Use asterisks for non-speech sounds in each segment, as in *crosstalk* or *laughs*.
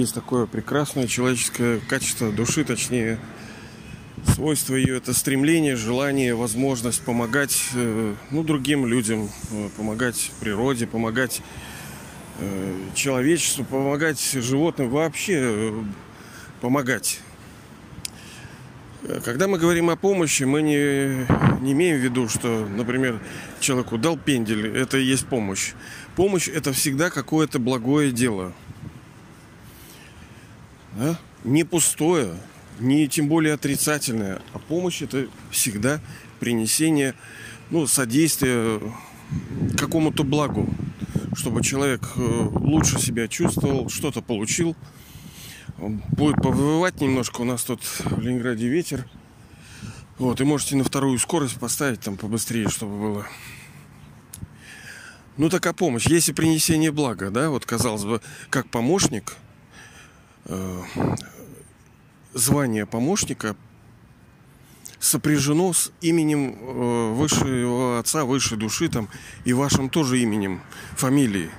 есть такое прекрасное человеческое качество души, точнее, свойство ее это стремление, желание, возможность помогать э, ну, другим людям, э, помогать природе, помогать э, человечеству, помогать животным, вообще помогать. Когда мы говорим о помощи, мы не, не имеем в виду, что, например, человеку дал пендель, это и есть помощь. Помощь это всегда какое-то благое дело. Да? Не пустое, не тем более отрицательное, а помощь это всегда принесение, ну, содействие какому-то благу, чтобы человек э, лучше себя чувствовал, что-то получил. Будет повывать немножко, у нас тут в Ленинграде ветер. Вот, и можете на вторую скорость поставить там побыстрее, чтобы было. Ну, такая помощь. Если принесение блага, да, вот казалось бы, как помощник, звание помощника сопряжено с именем э, высшего отца, высшей души там и вашим тоже именем, фамилией.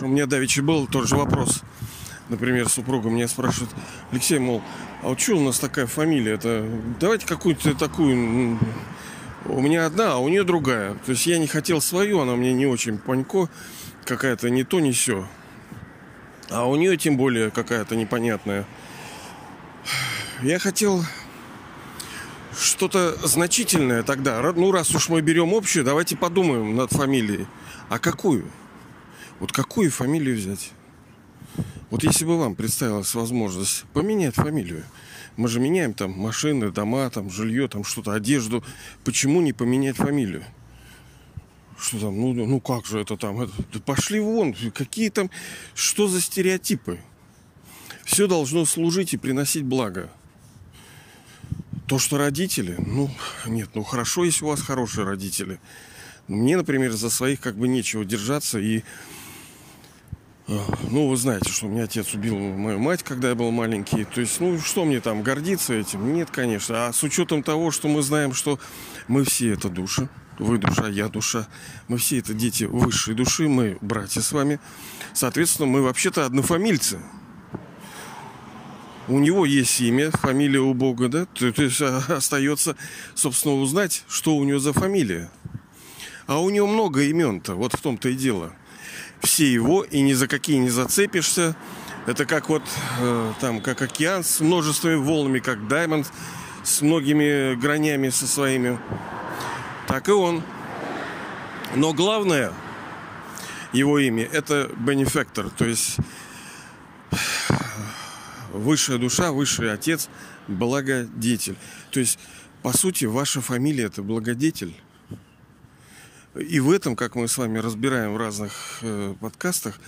У меня давеча был тот же вопрос. Например, супруга меня спрашивает, Алексей, мол, а вот что у нас такая фамилия? Это давайте какую-то такую. У меня одна, а у нее другая. То есть я не хотел свою, она мне не очень панько, какая-то не то, не все. А у нее тем более какая-то непонятная. Я хотел что-то значительное тогда. Ну, раз уж мы берем общую, давайте подумаем над фамилией. А какую? Вот какую фамилию взять? Вот если бы вам представилась возможность поменять фамилию, мы же меняем там машины, дома, там жилье, там что-то, одежду. Почему не поменять фамилию? Что там, ну, ну как же это там? Это, да пошли вон, какие там, что за стереотипы? Все должно служить и приносить благо. То, что родители, ну, нет, ну хорошо, если у вас хорошие родители. Мне, например, за своих как бы нечего держаться и э, ну, вы знаете, что у меня отец убил мою мать, когда я был маленький. То есть, ну, что мне там, гордиться этим? Нет, конечно. А с учетом того, что мы знаем, что мы все это души, вы душа, я душа. Мы все это дети высшей души, мы братья с вами. Соответственно, мы вообще-то однофамильцы. У него есть имя, фамилия у Бога, да? То, есть а, остается, собственно, узнать, что у него за фамилия. А у него много имен-то, вот в том-то и дело. Все его, и ни за какие не зацепишься. Это как вот э, там, как океан с множествами волнами, как Даймонд с многими гранями со своими так и он. Но главное его имя это бенефектор, то есть высшая душа, высший отец, благодетель. То есть, по сути, ваша фамилия это благодетель. И в этом, как мы с вами разбираем в разных э, подкастах,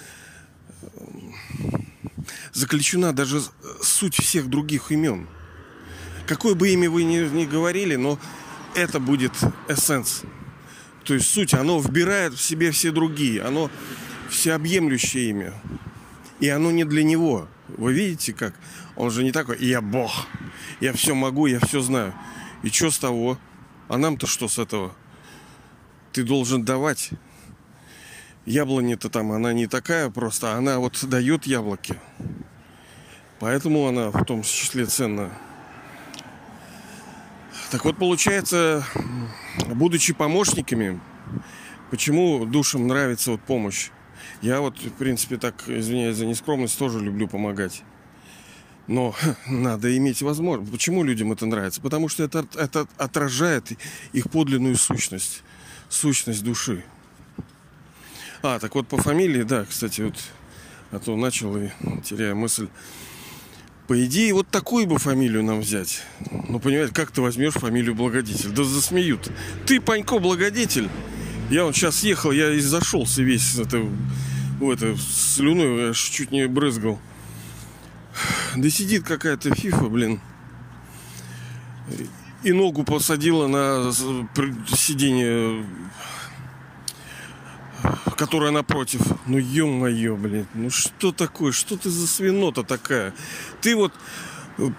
заключена даже суть всех других имен. Какое бы имя вы ни, ни говорили, но это будет эссенс. То есть суть, оно вбирает в себе все другие, оно всеобъемлющее имя. И оно не для него. Вы видите как? Он же не такой, я Бог, я все могу, я все знаю. И что с того? А нам-то что с этого? Ты должен давать. Яблони-то там, она не такая просто, она вот дает яблоки. Поэтому она в том числе ценная. Так вот, получается, будучи помощниками, почему душам нравится вот помощь? Я вот, в принципе, так, извиняюсь за нескромность, тоже люблю помогать. Но *laughs* надо иметь возможность. Почему людям это нравится? Потому что это, это отражает их подлинную сущность. Сущность души. А, так вот по фамилии, да, кстати, вот, а то начал и теряю мысль. По идее, вот такую бы фамилию нам взять. Ну, понимаете, как ты возьмешь фамилию Благодетель? Да засмеют. Ты, Панько, Благодетель. Я вот сейчас ехал, я и зашелся весь это, в это, слюной, аж чуть не брызгал. Да сидит какая-то фифа, блин. И ногу посадила на сиденье которая напротив. Ну, ё-моё, блин, ну что такое? Что ты за свинота такая? Ты вот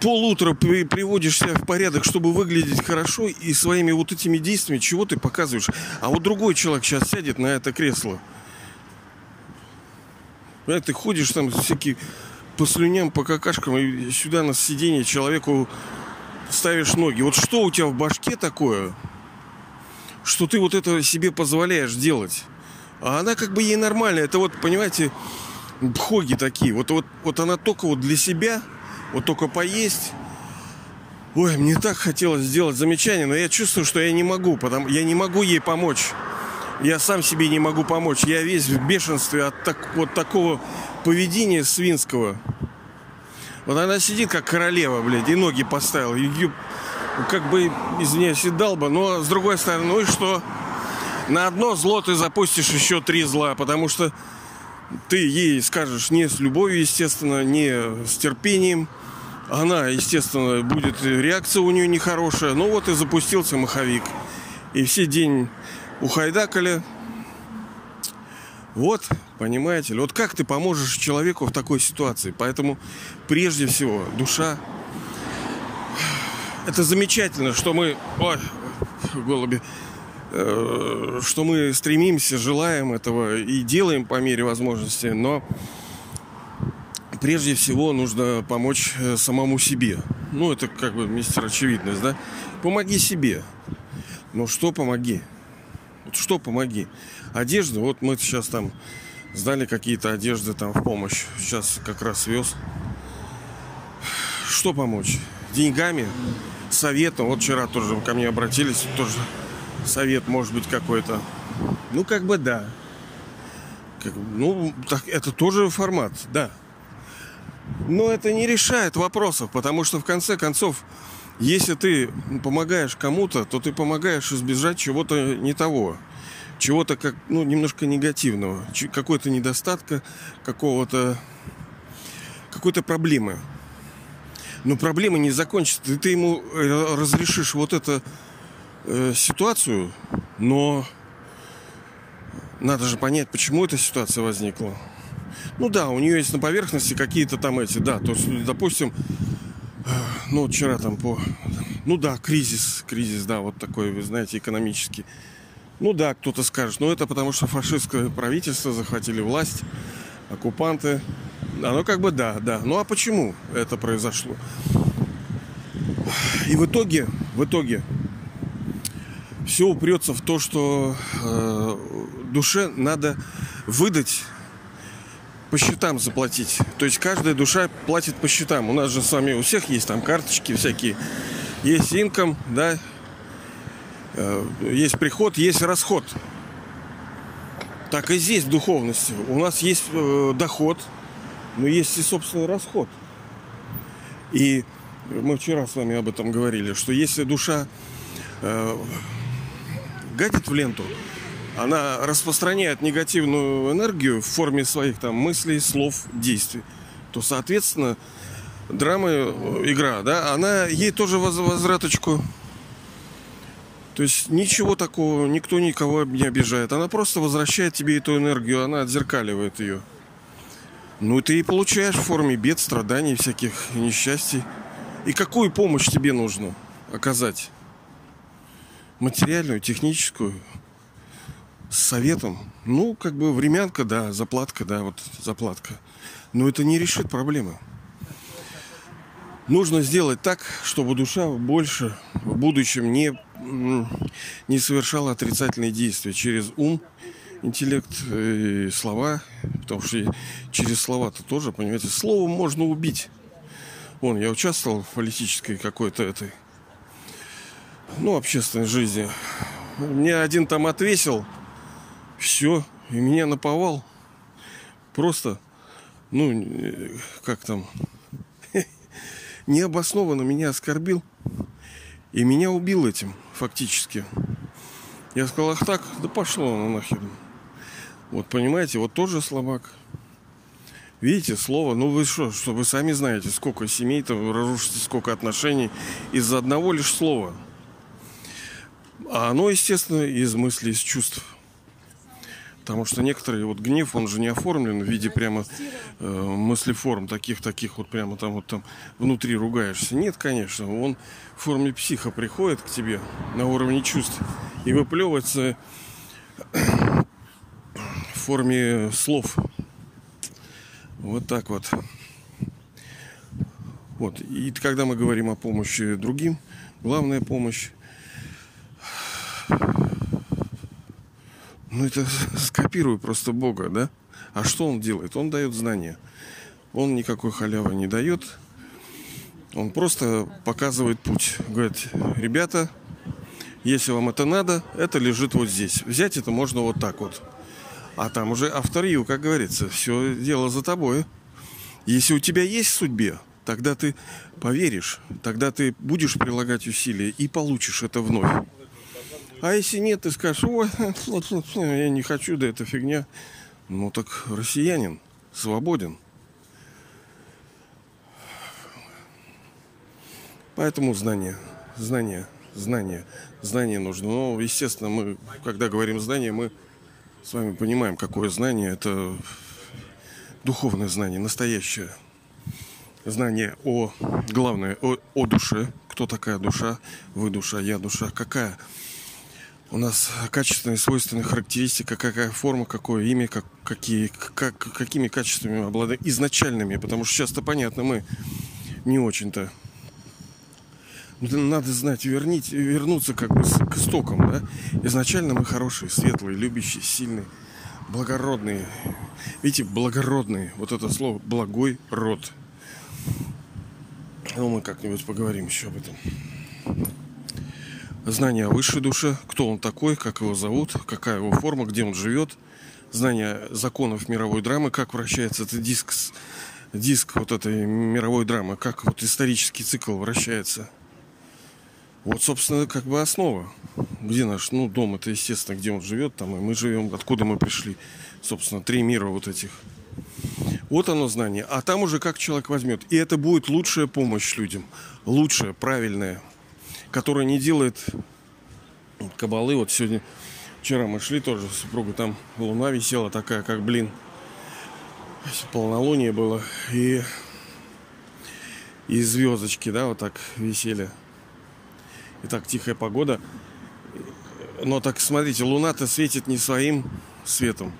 полутра при, приводишь себя в порядок, чтобы выглядеть хорошо, и своими вот этими действиями чего ты показываешь? А вот другой человек сейчас сядет на это кресло. Понимаешь, ты ходишь там всякие по слюням, по какашкам, и сюда на сиденье человеку ставишь ноги. Вот что у тебя в башке такое, что ты вот это себе позволяешь делать? А она как бы ей нормально. Это вот, понимаете, бхоги такие. Вот, вот, вот она только вот для себя, вот только поесть. Ой, мне так хотелось сделать замечание, но я чувствую, что я не могу, потому я не могу ей помочь. Я сам себе не могу помочь. Я весь в бешенстве от так, вот такого поведения свинского. Вот она сидит как королева, блядь, и ноги поставила. Ее, как бы, извиняюсь, и дал бы. Но, с другой стороны, ну и что? На одно зло ты запустишь еще три зла, потому что ты ей скажешь не с любовью, естественно, не с терпением. Она, естественно, будет реакция у нее нехорошая. Ну вот и запустился маховик. И все день ухайдакали. Вот, понимаете ли, вот как ты поможешь человеку в такой ситуации? Поэтому, прежде всего, душа. Это замечательно, что мы... Ой, голуби. Э, что мы стремимся, желаем этого и делаем по мере возможности, но прежде всего нужно помочь э, самому себе. Ну, это как бы мистер очевидность, да? Помоги себе. Ну, что помоги? Вот что помоги? Одежда, вот мы сейчас там сдали какие-то одежды там в помощь. Сейчас как раз вез. Что помочь? Деньгами? Советом? Вот вчера тоже ко мне обратились, тоже совет может быть какой-то. Ну, как бы да. Как, ну, так, это тоже формат, да. Но это не решает вопросов, потому что в конце концов, если ты помогаешь кому-то, то ты помогаешь избежать чего-то не того. Чего-то как, ну, немножко негативного. Какой-то недостатка, какого-то какой-то проблемы. Но проблема не закончится. Ты, ты ему э, разрешишь вот это э, ситуацию, но надо же понять, почему эта ситуация возникла. Ну да, у нее есть на поверхности какие-то там эти, да, то есть, допустим, э, ну вчера там по, ну да, кризис, кризис, да, вот такой, вы знаете, экономический. Ну да, кто-то скажет, ну это потому что фашистское правительство захватили власть, оккупанты. Оно как бы да, да. Ну а почему это произошло? И в итоге, в итоге все упрется в то, что э, душе надо выдать по счетам заплатить. То есть каждая душа платит по счетам. У нас же с вами у всех есть там карточки всякие. Есть инком, да, э, есть приход, есть расход. Так и здесь в духовности. У нас есть э, доход, но есть и собственный расход. И мы вчера с вами об этом говорили, что если душа э, гадит в ленту, она распространяет негативную энергию в форме своих там мыслей, слов, действий, то, соответственно, драма, э, игра, да, она ей тоже возвраточку. То есть ничего такого, никто никого не обижает. Она просто возвращает тебе эту энергию, она отзеркаливает ее. Ну, ты и получаешь в форме бед, страданий, всяких несчастий. И какую помощь тебе нужно оказать? Материальную, техническую, с советом. Ну, как бы времянка, да, заплатка, да, вот заплатка. Но это не решит проблемы. Нужно сделать так, чтобы душа больше в будущем не, не совершала отрицательные действия через ум, интеллект и слова. Потому что через слова-то тоже, понимаете, словом можно убить. Вон, я участвовал в политической какой-то этой ну, общественной жизни. Мне один там отвесил, все, и меня наповал. Просто, ну, как там, *laughs* необоснованно меня оскорбил. И меня убил этим, фактически. Я сказал, ах так, да пошло оно нахер. Вот понимаете, вот тоже слабак. Видите, слово, ну вы что, что вы сами знаете, сколько семей-то разрушится, сколько отношений из-за одного лишь слова – а оно, естественно, из мыслей, из чувств. Потому что некоторые, вот гнев, он же не оформлен в виде прямо э, мыслеформ, таких-таких вот прямо там вот там внутри ругаешься. Нет, конечно, он в форме психа приходит к тебе на уровне чувств и выплевывается в форме слов. Вот так вот. Вот. И когда мы говорим о помощи другим, главная помощь ну это *laughs* скопирую просто Бога, да? А что он делает? Он дает знания. Он никакой халявы не дает. Он просто показывает путь. Говорит, ребята, если вам это надо, это лежит вот здесь. Взять это можно вот так вот. А там уже авторию, как говорится, все дело за тобой. Если у тебя есть в судьбе, тогда ты поверишь, тогда ты будешь прилагать усилия и получишь это вновь. А если нет, ты скажешь, ой, *laughs* я не хочу, да это фигня. Ну так россиянин свободен. Поэтому знание, знание, знание, знание нужно. Но, естественно, мы, когда говорим знание, мы с вами понимаем, какое знание. Это духовное знание, настоящее знание о, главное, о, о душе. Кто такая душа? Вы душа, я душа. Какая у нас качественные, свойственные характеристики, какая форма, какое имя, как, какие, как, какими качествами обладаем, изначальными, потому что часто понятно, мы не очень-то надо знать, вернить, вернуться как бы к истокам, да? Изначально мы хорошие, светлые, любящие, сильные, благородные. Видите, благородные, вот это слово, благой род. Ну, мы как-нибудь поговорим еще об этом. Знание о высшей душе, кто он такой, как его зовут, какая его форма, где он живет. Знание законов мировой драмы, как вращается этот диск, диск вот этой мировой драмы, как вот исторический цикл вращается – вот, собственно, как бы основа. Где наш, ну, дом, это, естественно, где он живет, там, и мы живем, откуда мы пришли. Собственно, три мира вот этих. Вот оно знание. А там уже как человек возьмет. И это будет лучшая помощь людям. Лучшая, правильная. Которая не делает кабалы. Вот сегодня, вчера мы шли тоже с супругой, там луна висела такая, как блин. Полнолуние было. И, и звездочки, да, вот так висели. И так тихая погода. Но так смотрите, луна-то светит не своим светом.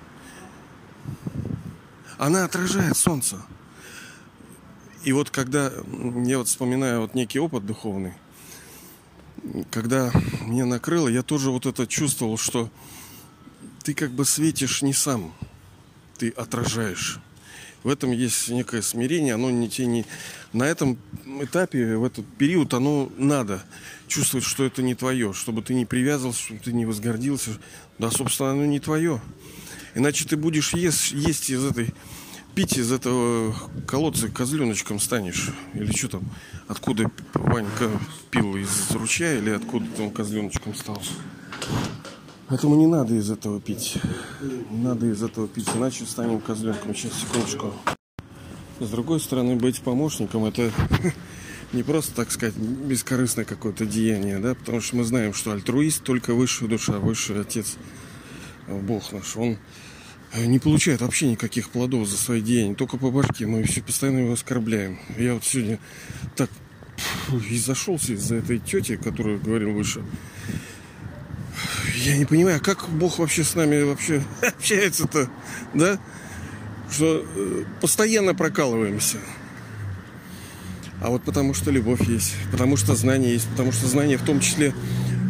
Она отражает солнце. И вот когда я вот вспоминаю вот некий опыт духовный, когда меня накрыло, я тоже вот это чувствовал, что ты как бы светишь не сам, ты отражаешь. В этом есть некое смирение, оно не, те не... На этом этапе, в этот период, оно надо чувствовать, что это не твое, чтобы ты не привязывался, чтобы ты не возгордился. Да, собственно, оно не твое. Иначе ты будешь есть, есть из этой пить из этого колодца козленочком станешь. Или что там, откуда Ванька пил из ручья, или откуда там козленочком стал. Поэтому не надо из этого пить. Не надо из этого пить, иначе станем козленком. Сейчас, секундочку. С другой стороны, быть помощником это *laughs* не просто, так сказать, бескорыстное какое-то деяние, да, потому что мы знаем, что альтруист только высшая душа, высший отец, э, Бог наш, он не получает вообще никаких плодов за свои деяния, только по башке, мы все постоянно его оскорбляем. Я вот сегодня так и зашелся из-за этой тети, которую говорил выше. Я не понимаю, как Бог вообще с нами вообще *laughs* общается-то, да? Что э, постоянно прокалываемся. А вот потому что любовь есть, потому что знание есть, потому что знание в том числе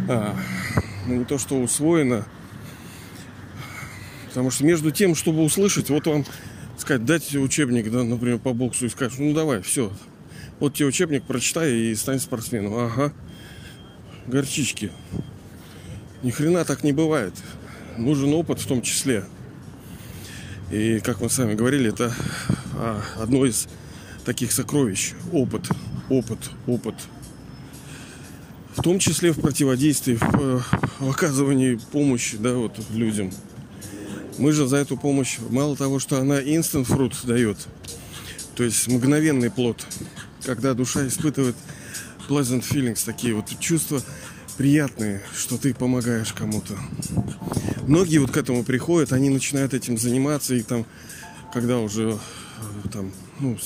а, ну, не то, что усвоено, потому что между тем, чтобы услышать, вот вам сказать, дать учебник, да, например, по боксу и сказать, ну давай, все, вот тебе учебник, прочитай и стань спортсменом. Ага, горчички. Ни хрена так не бывает. Нужен опыт в том числе. И, как мы с вами говорили, это а, одно из таких сокровищ. Опыт, опыт, опыт. В том числе в противодействии, в, э, в оказывании помощи да, вот, людям. Мы же за эту помощь, мало того, что она instant fruit дает, то есть мгновенный плод, когда душа испытывает pleasant feelings, такие вот чувства приятные, что ты помогаешь кому-то. Многие вот к этому приходят, они начинают этим заниматься, и там, когда уже э, там, ну,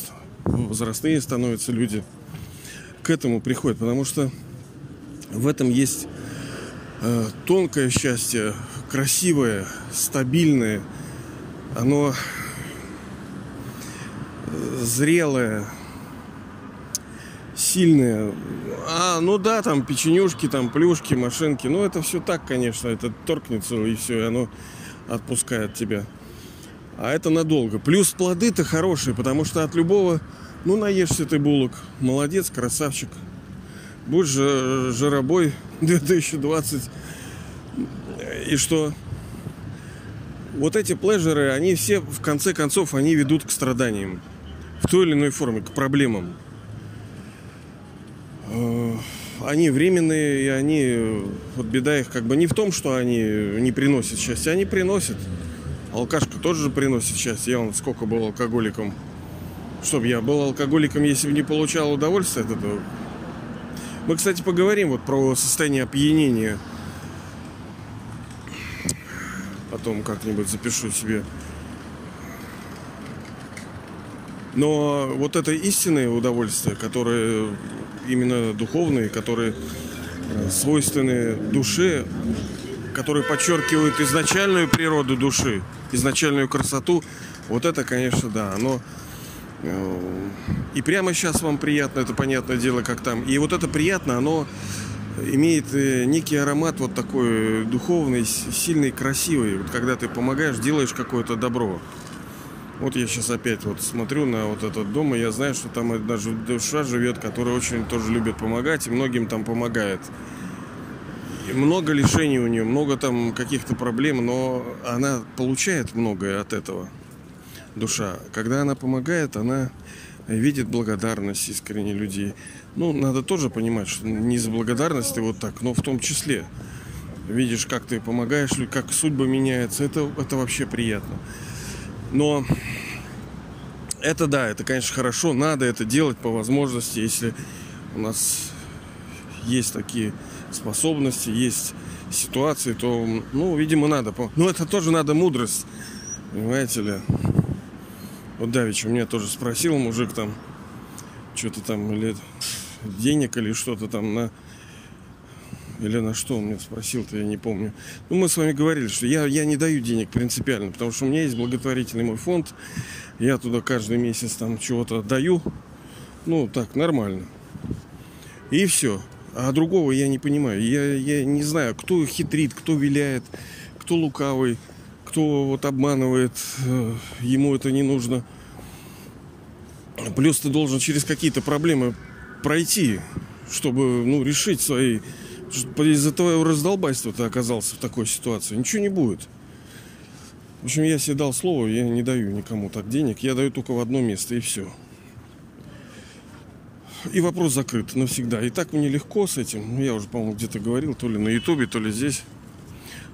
возрастные становятся люди, к этому приходят, потому что в этом есть тонкое счастье, красивое, стабильное. Оно зрелая, сильная. А, ну да, там печенюшки, там плюшки, машинки. Ну, это все так, конечно. Это торкнется, и все, и оно отпускает тебя. А это надолго. Плюс плоды-то хорошие, потому что от любого, ну, наешься ты булок. Молодец, красавчик. Будь же жиробой *laughs* 2020. И что? Вот эти плежеры, они все, в конце концов, они ведут к страданиям. В той или иной форме, к проблемам. Э, они временные, и они... Вот беда их как бы не в том, что они не приносят счастья. Они приносят. Алкашка тоже же приносит счастье. Я вон сколько был алкоголиком. Чтоб я был алкоголиком, если бы не получал удовольствие от этого. Мы, кстати, поговорим вот про состояние опьянения. Потом как-нибудь запишу себе. Но вот это истинное удовольствие, которое именно духовные, которые э, свойственны душе, которые подчеркивают изначальную природу души, изначальную красоту, вот это, конечно, да, оно и прямо сейчас вам приятно, это понятное дело, как там. И вот это приятно, оно имеет э, некий аромат вот такой духовный, сильный, красивый. Вот когда ты помогаешь, делаешь какое-то добро. Вот я сейчас опять вот смотрю на вот этот дом, и я знаю, что там даже душа живет, которая очень тоже любит помогать, и многим там помогает. И много лишений у нее, много там каких-то проблем, но она получает многое от этого, душа. Когда она помогает, она видит благодарность искренне людей. Ну, надо тоже понимать, что не за благодарность ты вот так, но в том числе. Видишь, как ты помогаешь, как судьба меняется, это, это вообще приятно. Но это да, это, конечно, хорошо, надо это делать по возможности, если у нас есть такие способности, есть ситуации, то, ну, видимо, надо. Но это тоже надо мудрость, понимаете ли. Вот Давич у меня тоже спросил мужик там, что-то там, или денег, или что-то там на или на что он меня спросил-то, я не помню. Ну, мы с вами говорили, что я, я не даю денег принципиально, потому что у меня есть благотворительный мой фонд. Я туда каждый месяц там чего-то даю. Ну, так, нормально. И все. А другого я не понимаю. Я, я не знаю, кто хитрит, кто виляет, кто лукавый, кто вот обманывает. Э, ему это не нужно. Плюс ты должен через какие-то проблемы пройти, чтобы ну, решить свои из-за твоего раздолбайства ты оказался в такой ситуации. Ничего не будет. В общем, я себе дал слово, я не даю никому так денег. Я даю только в одно место, и все. И вопрос закрыт навсегда. И так мне легко с этим. Ну, я уже, по-моему, где-то говорил, то ли на ютубе, то ли здесь.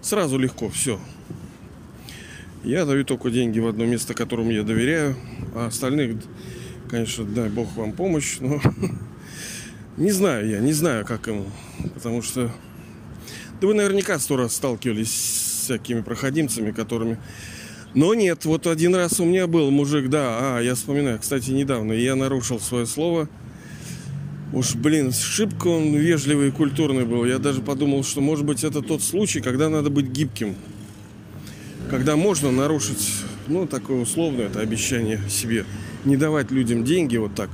Сразу легко, все. Я даю только деньги в одно место, которому я доверяю. А остальных, конечно, дай бог вам помощь, но *laughs* Не знаю я, не знаю, как ему. Потому что... Да вы наверняка сто раз сталкивались с всякими проходимцами, которыми... Но нет, вот один раз у меня был мужик, да, а, я вспоминаю, кстати, недавно, я нарушил свое слово. Уж, блин, шибко он вежливый и культурный был. Я даже подумал, что, может быть, это тот случай, когда надо быть гибким. Когда можно нарушить, ну, такое условное это обещание себе. Не давать людям деньги вот так,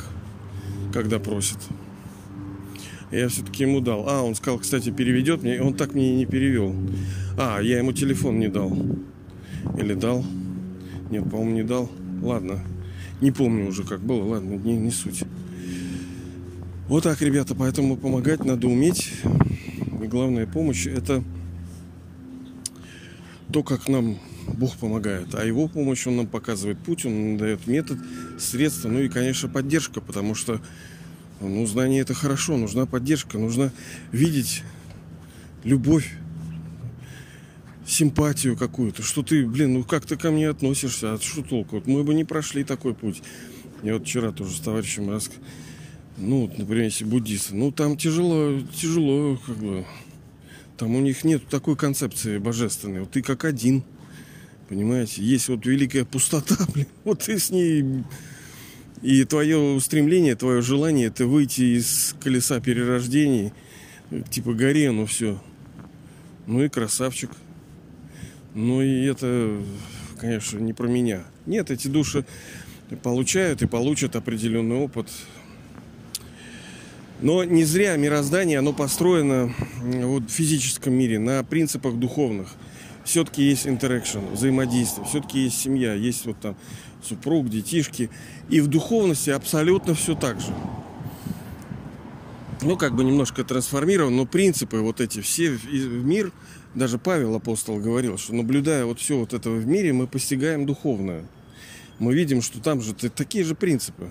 когда просят. Я все-таки ему дал. А, он сказал, кстати, переведет мне. Он так мне и не перевел. А, я ему телефон не дал. Или дал? Нет, по-моему, не дал. Ладно. Не помню уже, как было. Ладно, не, не суть. Вот так, ребята, поэтому помогать надо уметь. И главная помощь это то, как нам Бог помогает. А его помощь, он нам показывает путь, он дает метод, средства, ну и, конечно, поддержка, потому что ну, знание это хорошо, нужна поддержка, нужно видеть любовь, симпатию какую-то, что ты, блин, ну как ты ко мне относишься, а что толку? Вот мы бы не прошли такой путь. Я вот вчера тоже с товарищем раз, ну, например, если буддисты, ну, там тяжело, тяжело, как бы, там у них нет такой концепции божественной. Вот ты как один, понимаете, есть вот великая пустота, *laughs* блин, вот ты с ней и твое устремление, твое желание это выйти из колеса перерождений, типа горе, ну все. Ну и красавчик. Ну и это, конечно, не про меня. Нет, эти души, получают и получат определенный опыт. Но не зря мироздание, оно построено вот, в физическом мире на принципах духовных. Все-таки есть интеракшн, взаимодействие, все-таки есть семья, есть вот там супруг, детишки. И в духовности абсолютно все так же. Ну, как бы немножко трансформирован, но принципы вот эти все в мир, даже Павел апостол говорил, что наблюдая вот все вот это в мире, мы постигаем духовное. Мы видим, что там же такие же принципы.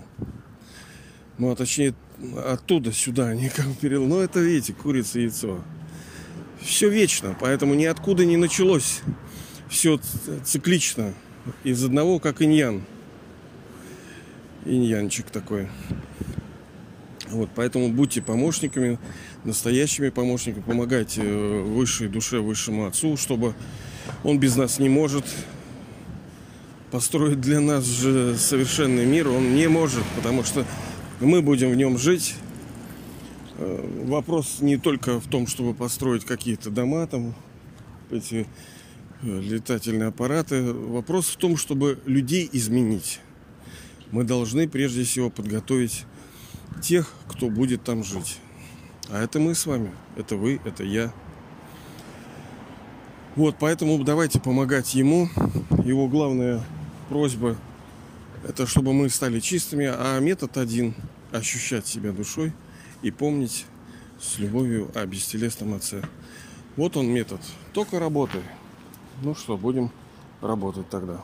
Ну, а точнее, оттуда сюда они как бы перел. Но это, видите, курица и яйцо. Все вечно, поэтому ниоткуда не началось. Все циклично. Из одного, как иньян. Иньянчик такой. Вот, поэтому будьте помощниками, настоящими помощниками, помогайте э, высшей душе, высшему отцу, чтобы он без нас не может построить для нас же совершенный мир. Он не может, потому что мы будем в нем жить. Э, вопрос не только в том, чтобы построить какие-то дома, там, эти э, летательные аппараты. Вопрос в том, чтобы людей изменить. Мы должны прежде всего подготовить тех, кто будет там жить. А это мы с вами, это вы, это я. Вот, поэтому давайте помогать ему. Его главная просьба – это чтобы мы стали чистыми, а метод один – ощущать себя душой и помнить с любовью о бестелесном отце. Вот он метод. Только работай. Ну что, будем работать тогда.